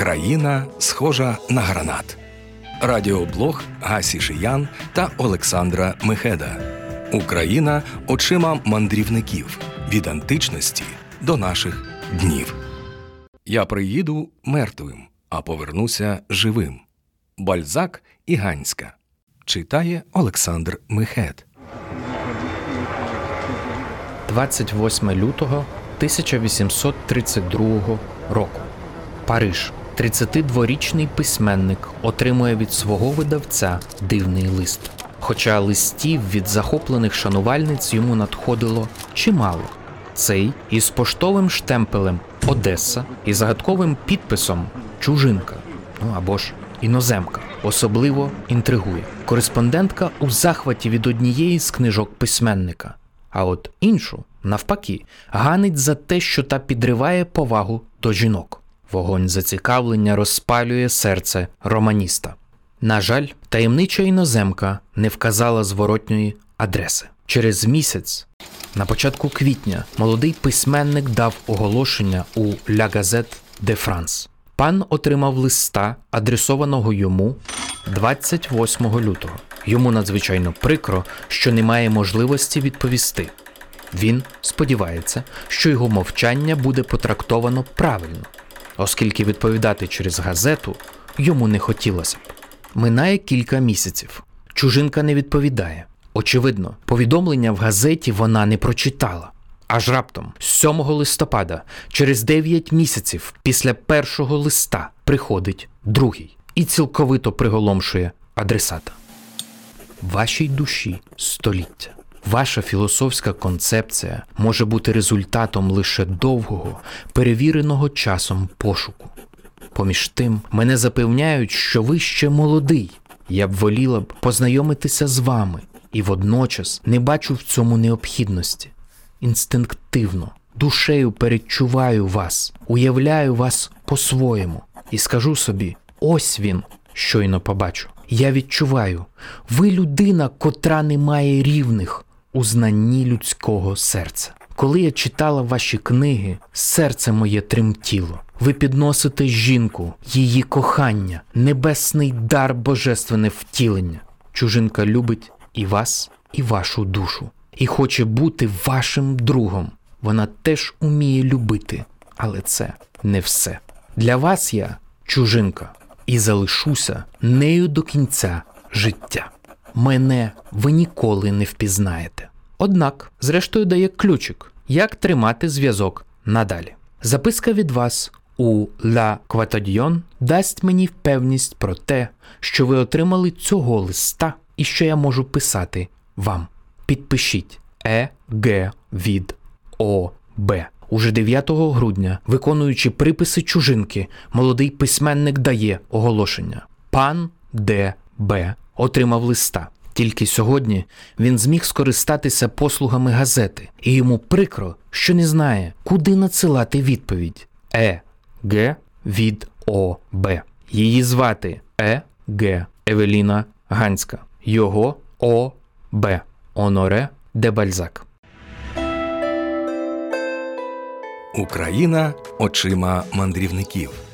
Країна схожа на гранат. Радіоблог Гасі Шиян та Олександра Мехеда. Україна очима мандрівників від античності до наших днів. Я приїду мертвим, а повернуся живим. Бальзак і Ганська читає Олександр Мехед. 28 лютого 1832 року. Париж. 32-річний письменник отримує від свого видавця дивний лист. Хоча листів від захоплених шанувальниць йому надходило чимало. Цей із поштовим штемпелем Одеса і загадковим підписом Чужинка, ну або ж іноземка, особливо інтригує. Кореспондентка у захваті від однієї з книжок письменника, а от іншу, навпаки, ганить за те, що та підриває повагу до жінок. Вогонь зацікавлення розпалює серце романіста. На жаль, таємнича іноземка не вказала зворотньої адреси. Через місяць, на початку квітня, молодий письменник дав оголошення у La Gazette de France. Пан отримав листа, адресованого йому 28 лютого. Йому надзвичайно прикро, що немає можливості відповісти. Він сподівається, що його мовчання буде потрактовано правильно оскільки відповідати через газету йому не хотілося б. Минає кілька місяців. Чужинка не відповідає. Очевидно, повідомлення в газеті вона не прочитала. Аж раптом, 7 листопада, через 9 місяців після першого листа, приходить другий і цілковито приголомшує адресата. Вашій душі століття. Ваша філософська концепція може бути результатом лише довгого, перевіреного часом пошуку. Поміж тим, мене запевняють, що ви ще молодий. Я б воліла б познайомитися з вами і водночас не бачу в цьому необхідності. Інстинктивно, душею передчуваю вас, уявляю вас по-своєму і скажу собі: ось він, щойно побачу. Я відчуваю, ви людина, котра не має рівних у знанні людського серця. Коли я читала ваші книги, серце моє тремтіло. Ви підносите жінку, її кохання, небесний дар божественне втілення. Чужинка любить і вас, і вашу душу, і хоче бути вашим другом. Вона теж уміє любити, але це не все. Для вас я чужинка, і залишуся нею до кінця життя мене ви ніколи не впізнаєте. Однак, зрештою, дає ключик, як тримати зв'язок надалі. Записка від вас у La Quatadion дасть мені впевність про те, що ви отримали цього листа і що я можу писати вам. Підпишіть Е Г від О Б. Уже 9 грудня, виконуючи приписи чужинки, молодий письменник дає оголошення. Пан Д. Б отримав листа. Тільки сьогодні він зміг скористатися послугами газети, і йому прикро, що не знає, куди надсилати відповідь Е Г від О Б. Її звати Е Г Евеліна Ганська, його О Б. Оноре де Бальзак. Україна очима мандрівників.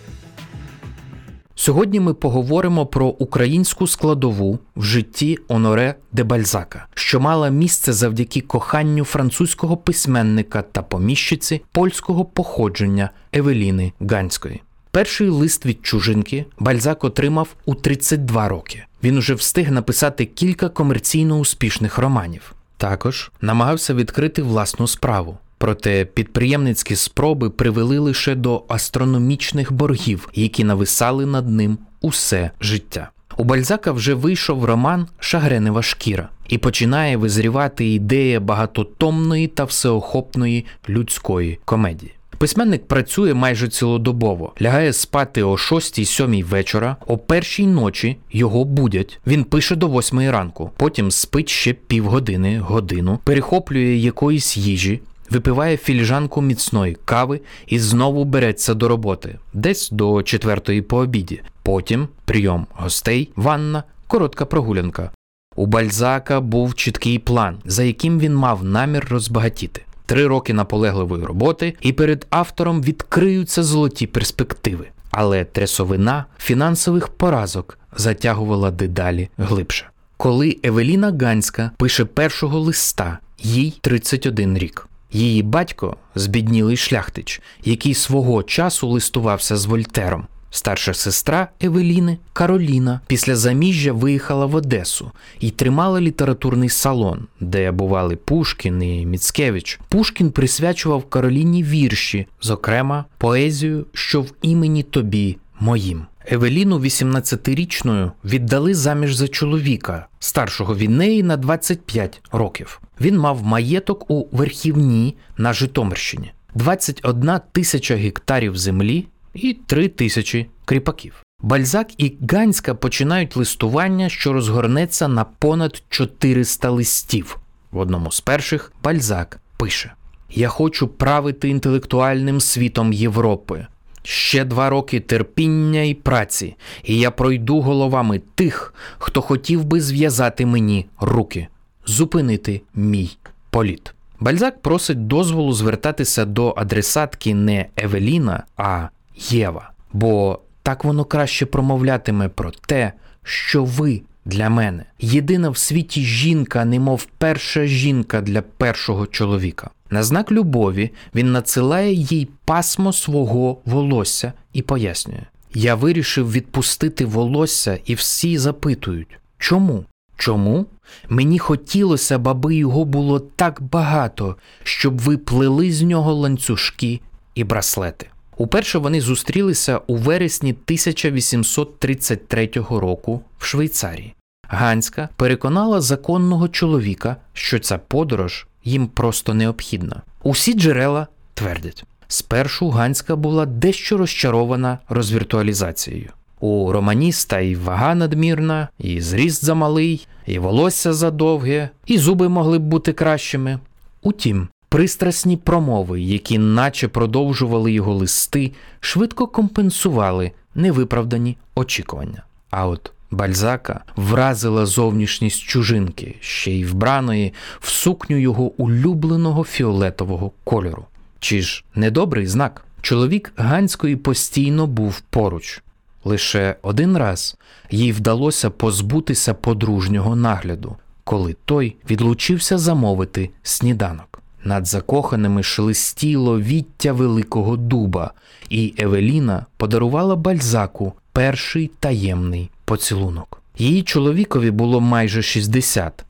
Сьогодні ми поговоримо про українську складову в житті Оноре де Бальзака, що мала місце завдяки коханню французького письменника та поміщиці польського походження Евеліни Ганської. Перший лист від чужинки Бальзак отримав у 32 роки. Він уже встиг написати кілька комерційно успішних романів. Також намагався відкрити власну справу. Проте підприємницькі спроби привели лише до астрономічних боргів, які нависали над ним усе життя. У Бальзака вже вийшов роман Шагренева шкіра і починає визрівати ідея багатотомної та всеохопної людської комедії. Письменник працює майже цілодобово, лягає спати о 6-7 вечора, о першій ночі його будять. Він пише до 8 ранку, потім спить ще півгодини, годину, перехоплює якоїсь їжі, випиває філіжанку міцної кави і знову береться до роботи, десь до четвертої по обіді. Потім прийом гостей, ванна, коротка прогулянка. У Бальзака був чіткий план, за яким він мав намір розбагатіти. Три роки наполегливої роботи, і перед автором відкриються золоті перспективи. але трясовина фінансових поразок затягувала дедалі глибше. Коли Евеліна Ганська пише першого листа, їй 31 рік. Її батько збіднілий шляхтич, який свого часу листувався з Вольтером. Старша сестра Евеліни Кароліна після заміжжя виїхала в Одесу і тримала літературний салон, де бували Пушкін і Міцкевич. Пушкін присвячував Кароліні вірші, зокрема поезію, що в імені тобі моїм. Евеліну 18-річною віддали заміж за чоловіка, старшого від неї на 25 років. Він мав маєток у Верхівні на Житомирщині, 21 тисяча гектарів землі і 3 тисячі кріпаків. Бальзак і Ганська починають листування, що розгорнеться на понад 400 листів. В одному з перших Бальзак пише: Я хочу правити інтелектуальним світом Європи. Ще два роки терпіння і праці, і я пройду головами тих, хто хотів би зв'язати мені руки, зупинити мій політ. Бальзак просить дозволу звертатися до адресатки не Евеліна, а Єва, бо так воно краще промовлятиме про те, що ви для мене єдина в світі жінка, немов перша жінка для першого чоловіка. На знак любові він надсилає їй пасмо свого волосся і пояснює: Я вирішив відпустити волосся, і всі запитують, чому? Чому? Мені хотілося, б, аби його було так багато, щоб ви плели з нього ланцюжки і браслети. Уперше вони зустрілися у вересні 1833 року в Швейцарії. Ганська переконала законного чоловіка, що ця подорож їм просто необхідна. Усі джерела твердять. Спершу Ганська була дещо розчарована розвіртуалізацією. У романіста і вага надмірна, і зріст замалий, і волосся задовге, і зуби могли б бути кращими. Утім, пристрасні промови, які наче продовжували його листи, швидко компенсували невиправдані очікування. А от Бальзака вразила зовнішність чужинки, ще й вбраної в сукню його улюбленого фіолетового кольору. Чи ж недобрий знак? Чоловік Ганської постійно був поруч. Лише один раз їй вдалося позбутися подружнього нагляду, коли той відлучився замовити сніданок. Над закоханими шелестіло віття великого дуба, і Евеліна подарувала бальзаку перший таємний поцілунок. Її чоловікові було майже 60,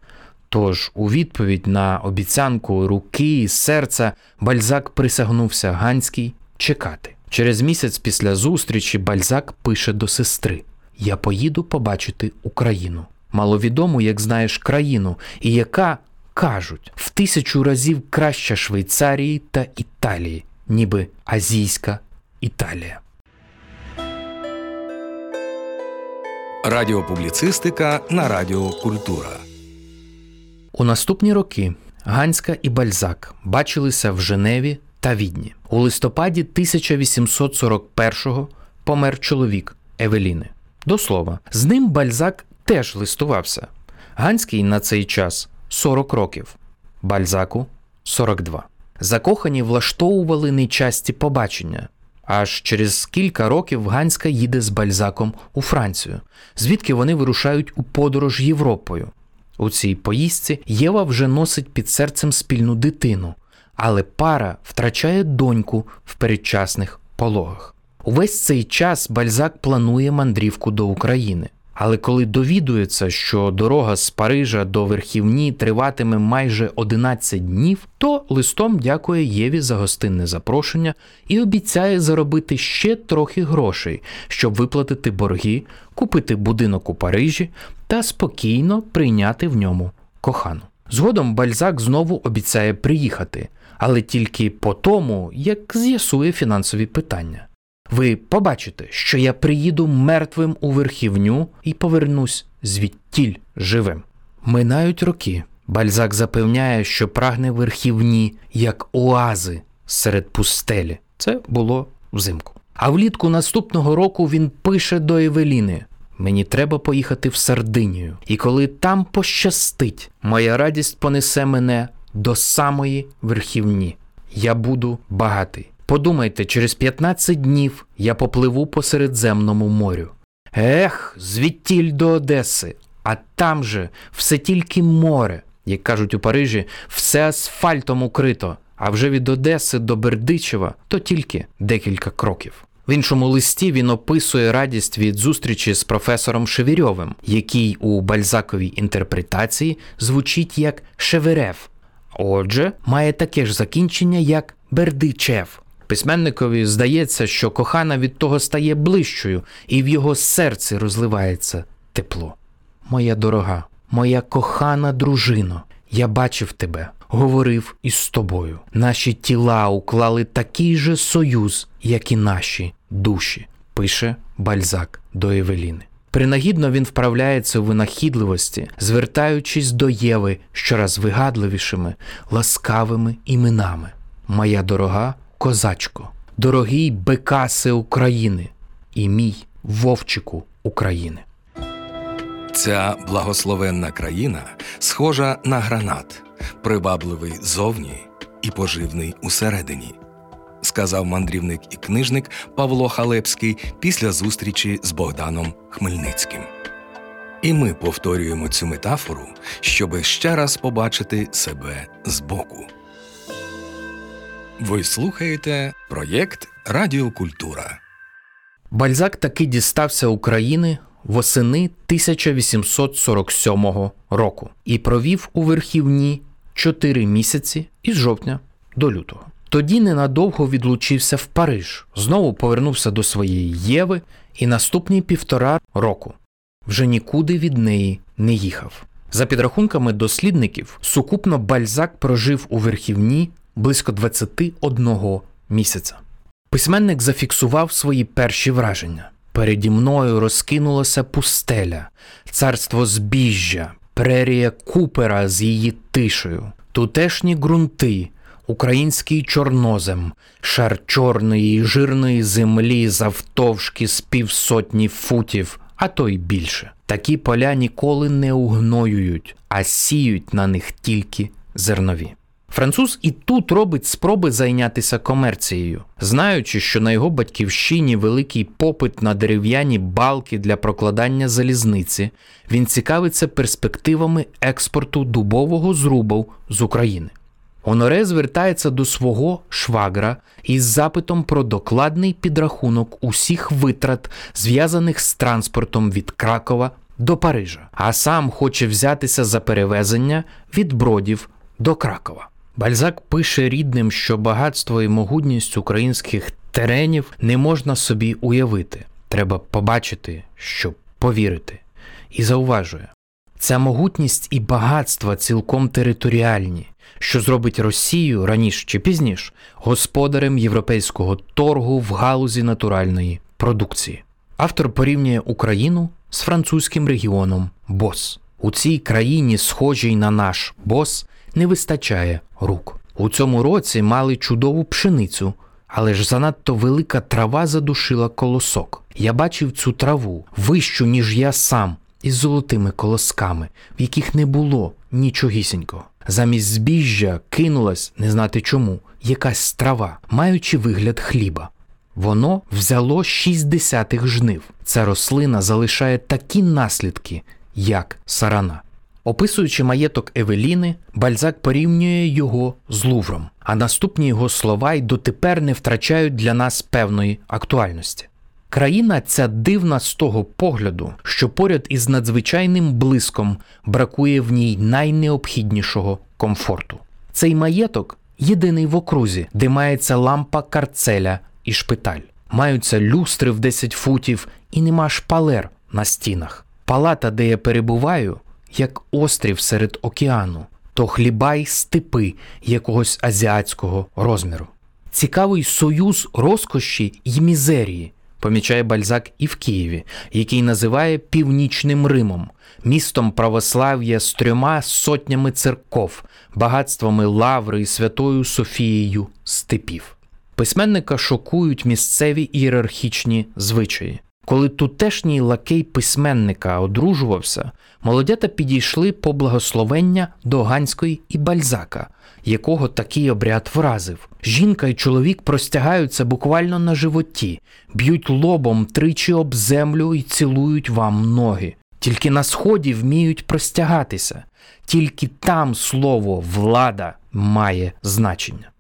Тож, у відповідь на обіцянку руки і серця, бальзак присягнувся Ганській чекати. Через місяць після зустрічі Бальзак пише до сестри: Я поїду побачити Україну. Маловідому, як знаєш, країну, і яка кажуть в тисячу разів краща Швейцарії та Італії, ніби азійська Італія. Радіопубліцистика на Радіо Культура. У наступні роки Ганська і Бальзак бачилися в Женеві та Відні. У листопаді 1841-го помер чоловік Евеліни. До слова, з ним Бальзак теж листувався. Ганський на цей час 40 років, Бальзаку 42. Закохані влаштовували нечасті побачення. Аж через кілька років Ганська їде з Бальзаком у Францію, звідки вони вирушають у подорож Європою. У цій поїздці Єва вже носить під серцем спільну дитину, але пара втрачає доньку в передчасних пологах. Увесь цей час Бальзак планує мандрівку до України. Але коли довідується, що дорога з Парижа до Верхівні триватиме майже 11 днів, то листом дякує Єві за гостинне запрошення і обіцяє заробити ще трохи грошей, щоб виплатити борги, купити будинок у Парижі та спокійно прийняти в ньому кохану. Згодом Бальзак знову обіцяє приїхати, але тільки по тому, як з'ясує фінансові питання. Ви побачите, що я приїду мертвим у верхівню і повернусь звідтіль живим. Минають роки. Бальзак запевняє, що прагне верхівні як оази серед пустелі. Це було взимку. А влітку наступного року він пише до Евеліни: Мені треба поїхати в Сардинію, і коли там пощастить, моя радість понесе мене до самої верхівні. Я буду багатий. Подумайте, через 15 днів я попливу по Середземному морю. Ех, звідтіль до Одеси, а там же все тільки море, як кажуть у Парижі, все асфальтом укрито, а вже від Одеси до Бердичева то тільки декілька кроків. В іншому листі він описує радість від зустрічі з професором Шевірьовим, який у бальзаковій інтерпретації звучить як Шеверев. Отже, має таке ж закінчення, як Бердичев. Письменникові здається, що кохана від того стає ближчою, і в його серці розливається тепло. Моя дорога, моя кохана дружино, я бачив тебе, говорив із тобою. Наші тіла уклали такий же союз, як і наші душі, пише Бальзак до Евеліни. Принагідно він вправляється у винахідливості, звертаючись до Єви щораз вигадливішими, ласкавими іменами. Моя дорога козачко, дорогий Бекасе України і мій вовчику України. Ця благословенна країна схожа на гранат, привабливий зовні і поживний усередині, сказав мандрівник і книжник Павло Халепський після зустрічі з Богданом Хмельницьким. І ми повторюємо цю метафору, щоби ще раз побачити себе збоку. Ви слухаєте проєкт Радіокультура. Бальзак таки дістався України восени 1847 року і провів у верхівні 4 місяці із жовтня до лютого. Тоді ненадовго відлучився в Париж, знову повернувся до своєї Єви і наступні півтора року вже нікуди від неї не їхав. За підрахунками дослідників, сукупно Бальзак прожив у верхівні близько 21 місяця. Письменник зафіксував свої перші враження. Переді мною розкинулася пустеля, царство збіжжя, прерія Купера з її тишею, тутешні ґрунти, український чорнозем, шар чорної і жирної землі завтовшки з півсотні футів, а то й більше. Такі поля ніколи не угноюють, а сіють на них тільки зернові. Француз і тут робить спроби зайнятися комерцією, знаючи, що на його батьківщині великий попит на дерев'яні балки для прокладання залізниці, він цікавиться перспективами експорту дубового зрубу з України. Оноре звертається до свого швагра із запитом про докладний підрахунок усіх витрат, зв'язаних з транспортом від Кракова до Парижа, а сам хоче взятися за перевезення від бродів до Кракова. Бальзак пише рідним, що багатство і могутність українських теренів не можна собі уявити. Треба побачити, щоб повірити. І зауважує, ця могутність і багатство цілком територіальні, що зробить Росію раніше чи пізніше господарем європейського торгу в галузі натуральної продукції. Автор порівнює Україну з французьким регіоном Бос. У цій країні, схожій на наш бос, не вистачає рук. У цьому році мали чудову пшеницю, але ж занадто велика трава задушила колосок. Я бачив цю траву вищу, ніж я сам, із золотими колосками, в яких не було нічогісінького. Замість збіжжя кинулась, не знати чому, якась трава, маючи вигляд хліба. Воно взяло шість десятих жнив. Ця рослина залишає такі наслідки, як сарана. Описуючи маєток Евеліни, Бальзак порівнює його з Лувром, а наступні його слова й дотепер не втрачають для нас певної актуальності. Країна ця дивна з того погляду, що поряд із надзвичайним блиском бракує в ній найнеобхіднішого комфорту. Цей маєток єдиний в окрузі, де мається лампа карцеля і шпиталь. Маються люстри в 10 футів і нема шпалер на стінах. Палата, де я перебуваю, як острів серед океану, то хліба й степи якогось азіатського розміру. Цікавий союз розкоші й мізерії, помічає Бальзак і в Києві, який називає Північним Римом, містом православ'я з трьома сотнями церков, багатствами лаври і святою Софією степів. Письменника шокують місцеві ієрархічні звичаї. Коли тутешній лакей письменника одружувався, молодята підійшли по благословення до Ганської і Бальзака, якого такий обряд вразив. Жінка і чоловік простягаються буквально на животі, б'ють лобом тричі об землю і цілують вам ноги. Тільки на сході вміють простягатися, тільки там слово влада має значення.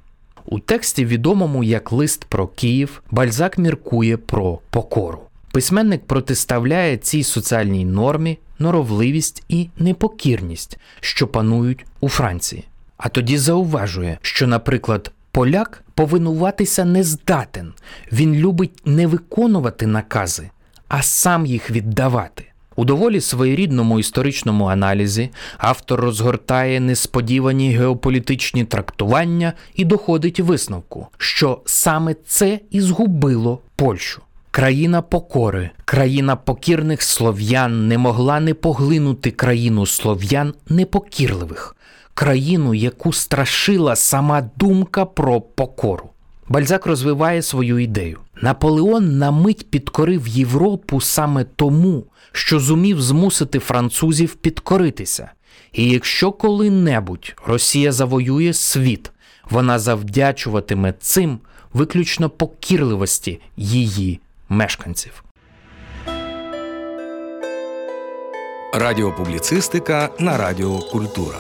У тексті, відомому як лист про Київ, Бальзак міркує про покору. Письменник протиставляє цій соціальній нормі норовливість і непокірність, що панують у Франції. А тоді зауважує, що, наприклад, поляк повинуватися не здатен, він любить не виконувати накази, а сам їх віддавати. У доволі своєрідному історичному аналізі автор розгортає несподівані геополітичні трактування і доходить висновку, що саме це і згубило Польщу. Країна покори, країна покірних слов'ян не могла не поглинути країну слов'ян непокірливих, країну, яку страшила сама думка про покору. Бальзак розвиває свою ідею. Наполеон на мить підкорив Європу саме тому, що зумів змусити французів підкоритися. І якщо коли-небудь Росія завоює світ, вона завдячуватиме цим виключно покірливості її мешканців. Радіопубліцистика на Радіо Культура.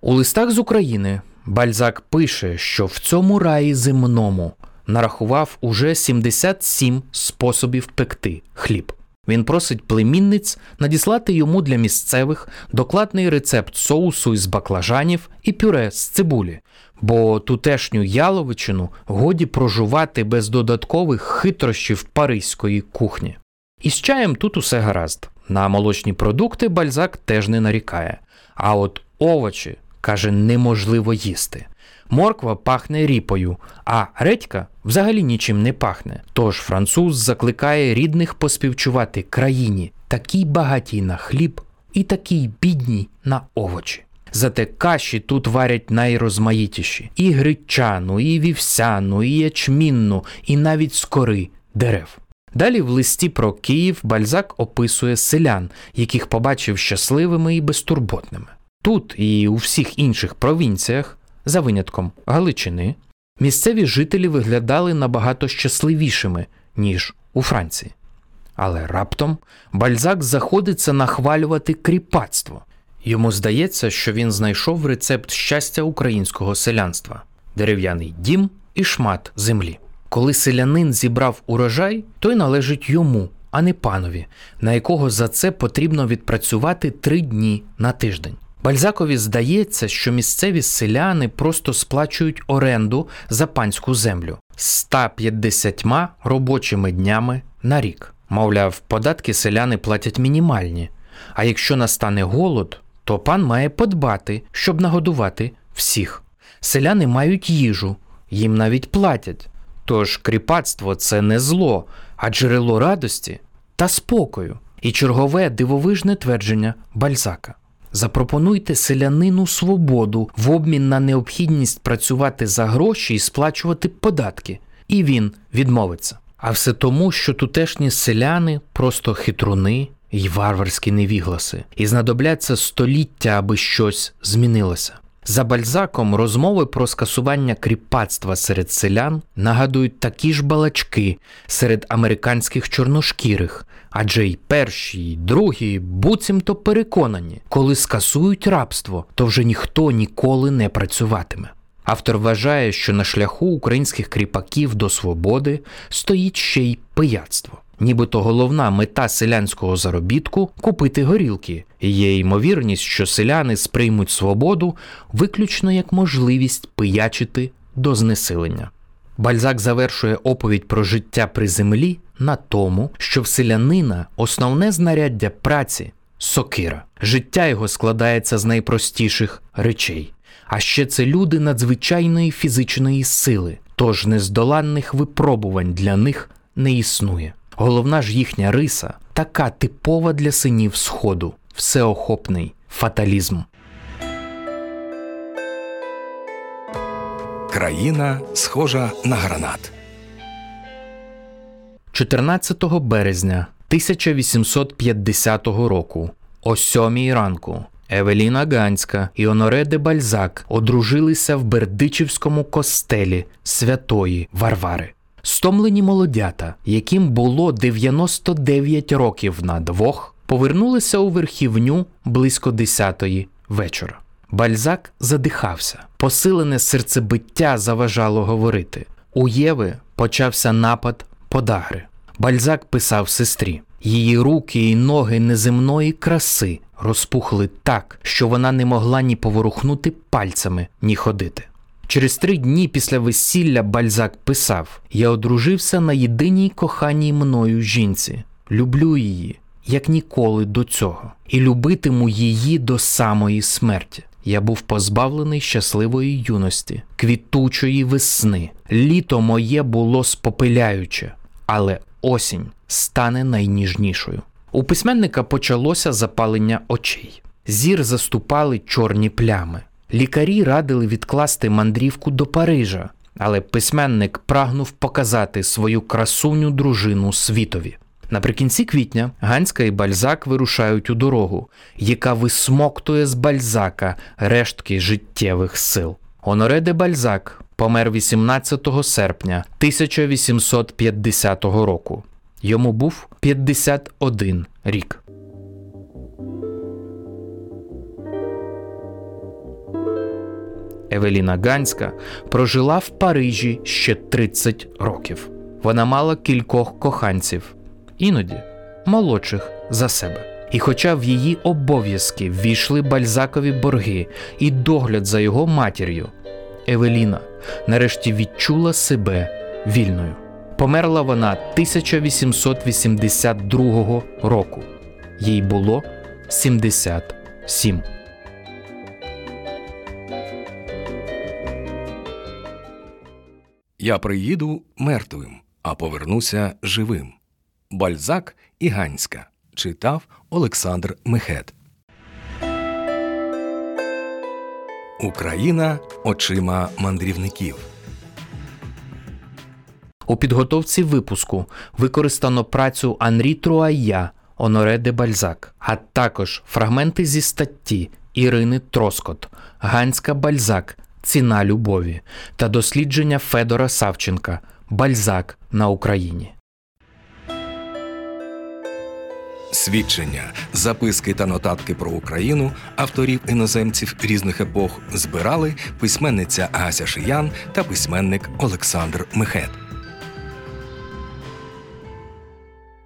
У листах з України Бальзак пише, що в цьому раї земному нарахував уже 77 способів пекти хліб. Він просить племінниць надіслати йому для місцевих докладний рецепт соусу із баклажанів і пюре з цибулі, бо тутешню яловичину годі прожувати без додаткових хитрощів паризької кухні. Із чаєм тут усе гаразд. На молочні продукти бальзак теж не нарікає. А от овочі, каже, неможливо їсти. Морква пахне ріпою, а редька взагалі нічим не пахне. Тож француз закликає рідних поспівчувати країні, такій багатій на хліб і такій бідній на овочі. Зате каші тут варять найрозмаїтіші: і гречану, і вівсяну, і ячмінну, і навіть скори дерев. Далі в листі про Київ Бальзак описує селян, яких побачив щасливими і безтурботними. Тут і у всіх інших провінціях, за винятком Галичини, місцеві жителі виглядали набагато щасливішими, ніж у Франції. Але раптом Бальзак заходиться нахвалювати кріпацтво. Йому здається, що він знайшов рецепт щастя українського селянства дерев'яний дім і шмат землі. Коли селянин зібрав урожай, той належить йому, а не панові, на якого за це потрібно відпрацювати три дні на тиждень. Бальзакові здається, що місцеві селяни просто сплачують оренду за панську землю 150 робочими днями на рік. Мовляв, податки селяни платять мінімальні. А якщо настане голод, то пан має подбати, щоб нагодувати всіх. Селяни мають їжу, їм навіть платять. Тож кріпацтво це не зло, а джерело радості та спокою, і чергове дивовижне твердження Бальзака. Запропонуйте селянину свободу в обмін на необхідність працювати за гроші і сплачувати податки, і він відмовиться. А все тому, що тутешні селяни просто хитруни й варварські невігласи, і знадобляться століття, аби щось змінилося. За бальзаком розмови про скасування кріпацтва серед селян нагадують такі ж балачки серед американських чорношкірих, адже й перші, й другі буцімто переконані, коли скасують рабство, то вже ніхто ніколи не працюватиме. Автор вважає, що на шляху українських кріпаків до свободи стоїть ще й пияцтво. Нібито головна мета селянського заробітку купити горілки, і є ймовірність, що селяни сприймуть свободу виключно як можливість пиячити до знесилення. Бальзак завершує оповідь про життя при землі на тому, що в селянина основне знаряддя праці сокира. Життя його складається з найпростіших речей. А ще це люди надзвичайної фізичної сили, тож нездоланних випробувань для них не існує. Головна ж їхня риса така типова для синів Сходу, всеохопний фаталізм. Країна схожа на гранат. 14 березня 1850 року, о сьомій ранку, Евеліна Ганська і Оноре де Бальзак одружилися в Бердичівському костелі святої Варвари. Стомлені молодята, яким було 99 років на двох, повернулися у верхівню близько 10-ї вечора. Бальзак задихався. Посилене серцебиття заважало говорити. У Єви почався напад подагри. Бальзак писав сестрі. Її руки і ноги неземної краси розпухли так, що вона не могла ні поворухнути пальцями, ні ходити. Через три дні після весілля Бальзак писав: Я одружився на єдиній коханій мною жінці. Люблю її, як ніколи до цього, і любитиму її до самої смерті. Я був позбавлений щасливої юності, квітучої весни. Літо моє було спопиляюче, але осінь стане найніжнішою. У письменника почалося запалення очей. Зір заступали чорні плями. Лікарі радили відкласти мандрівку до Парижа, але письменник прагнув показати свою красуню дружину світові. Наприкінці квітня Ганська і Бальзак вирушають у дорогу, яка висмоктує з Бальзака рештки життєвих сил. Оноре де Бальзак помер 18 серпня 1850 року. Йому був 51 рік. Евеліна Ганська прожила в Парижі ще 30 років. Вона мала кількох коханців, іноді молодших за себе. І хоча в її обов'язки ввійшли бальзакові борги і догляд за його матір'ю, Евеліна нарешті відчула себе вільною. Померла вона 1882 року. Їй було 77. Я приїду мертвим, а повернуся живим. Бальзак і Ганська читав Олександр Мехет. Україна очима мандрівників. У підготовці випуску використано працю Анрі Труая Оноре де Бальзак, а також фрагменти зі статті Ірини Троскот, Ганська Бальзак Ціна любові та дослідження Федора Савченка Бальзак на Україні. Свідчення, записки та нотатки про Україну авторів іноземців різних епох збирали письменниця Ася Шиян та письменник Олександр Мехет.